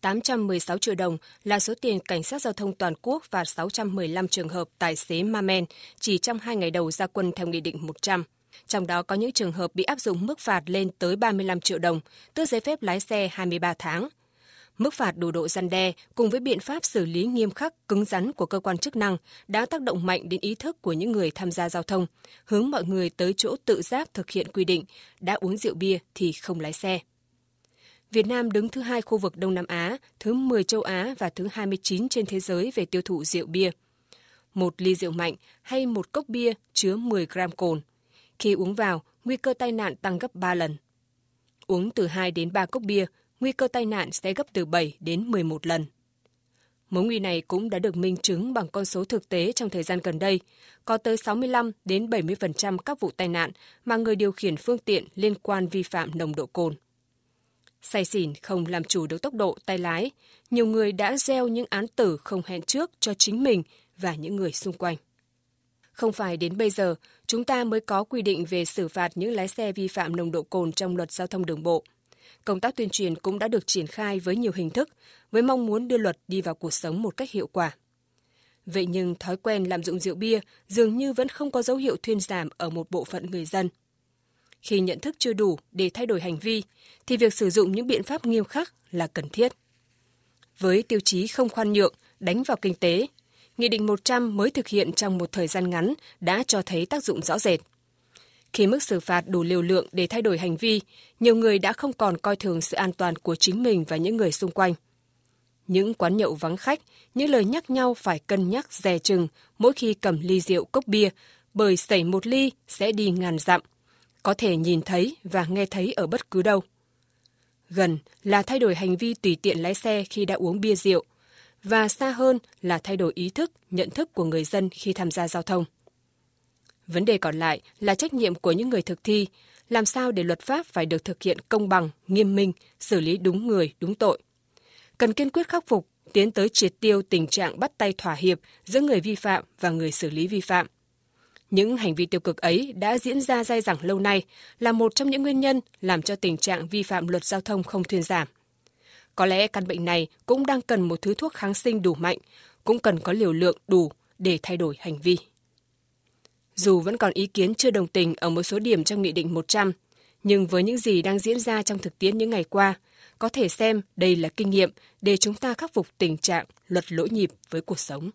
816 triệu đồng là số tiền cảnh sát giao thông toàn quốc và 615 trường hợp tài xế ma men chỉ trong hai ngày đầu ra quân theo Nghị định 100. Trong đó có những trường hợp bị áp dụng mức phạt lên tới 35 triệu đồng, tước giấy phép lái xe 23 tháng. Mức phạt đủ độ gian đe cùng với biện pháp xử lý nghiêm khắc, cứng rắn của cơ quan chức năng đã tác động mạnh đến ý thức của những người tham gia giao thông, hướng mọi người tới chỗ tự giác thực hiện quy định, đã uống rượu bia thì không lái xe. Việt Nam đứng thứ hai khu vực Đông Nam Á, thứ 10 châu Á và thứ 29 trên thế giới về tiêu thụ rượu bia. Một ly rượu mạnh hay một cốc bia chứa 10 gram cồn. Khi uống vào, nguy cơ tai nạn tăng gấp 3 lần. Uống từ 2 đến 3 cốc bia, nguy cơ tai nạn sẽ gấp từ 7 đến 11 lần. Mối nguy này cũng đã được minh chứng bằng con số thực tế trong thời gian gần đây. Có tới 65 đến 70% các vụ tai nạn mà người điều khiển phương tiện liên quan vi phạm nồng độ cồn. Say xỉn không làm chủ được tốc độ tay lái, nhiều người đã gieo những án tử không hẹn trước cho chính mình và những người xung quanh. Không phải đến bây giờ, chúng ta mới có quy định về xử phạt những lái xe vi phạm nồng độ cồn trong luật giao thông đường bộ. Công tác tuyên truyền cũng đã được triển khai với nhiều hình thức, với mong muốn đưa luật đi vào cuộc sống một cách hiệu quả. Vậy nhưng thói quen lạm dụng rượu bia dường như vẫn không có dấu hiệu thuyên giảm ở một bộ phận người dân – khi nhận thức chưa đủ để thay đổi hành vi, thì việc sử dụng những biện pháp nghiêm khắc là cần thiết. Với tiêu chí không khoan nhượng, đánh vào kinh tế, Nghị định 100 mới thực hiện trong một thời gian ngắn đã cho thấy tác dụng rõ rệt. Khi mức xử phạt đủ liều lượng để thay đổi hành vi, nhiều người đã không còn coi thường sự an toàn của chính mình và những người xung quanh. Những quán nhậu vắng khách, những lời nhắc nhau phải cân nhắc dè chừng mỗi khi cầm ly rượu cốc bia, bởi xảy một ly sẽ đi ngàn dặm, có thể nhìn thấy và nghe thấy ở bất cứ đâu. Gần là thay đổi hành vi tùy tiện lái xe khi đã uống bia rượu, và xa hơn là thay đổi ý thức, nhận thức của người dân khi tham gia giao thông. Vấn đề còn lại là trách nhiệm của những người thực thi, làm sao để luật pháp phải được thực hiện công bằng, nghiêm minh, xử lý đúng người, đúng tội. Cần kiên quyết khắc phục, tiến tới triệt tiêu tình trạng bắt tay thỏa hiệp giữa người vi phạm và người xử lý vi phạm – những hành vi tiêu cực ấy đã diễn ra dai dẳng lâu nay là một trong những nguyên nhân làm cho tình trạng vi phạm luật giao thông không thuyên giảm. Có lẽ căn bệnh này cũng đang cần một thứ thuốc kháng sinh đủ mạnh, cũng cần có liều lượng đủ để thay đổi hành vi. Dù vẫn còn ý kiến chưa đồng tình ở một số điểm trong Nghị định 100, nhưng với những gì đang diễn ra trong thực tiễn những ngày qua, có thể xem đây là kinh nghiệm để chúng ta khắc phục tình trạng luật lỗi nhịp với cuộc sống.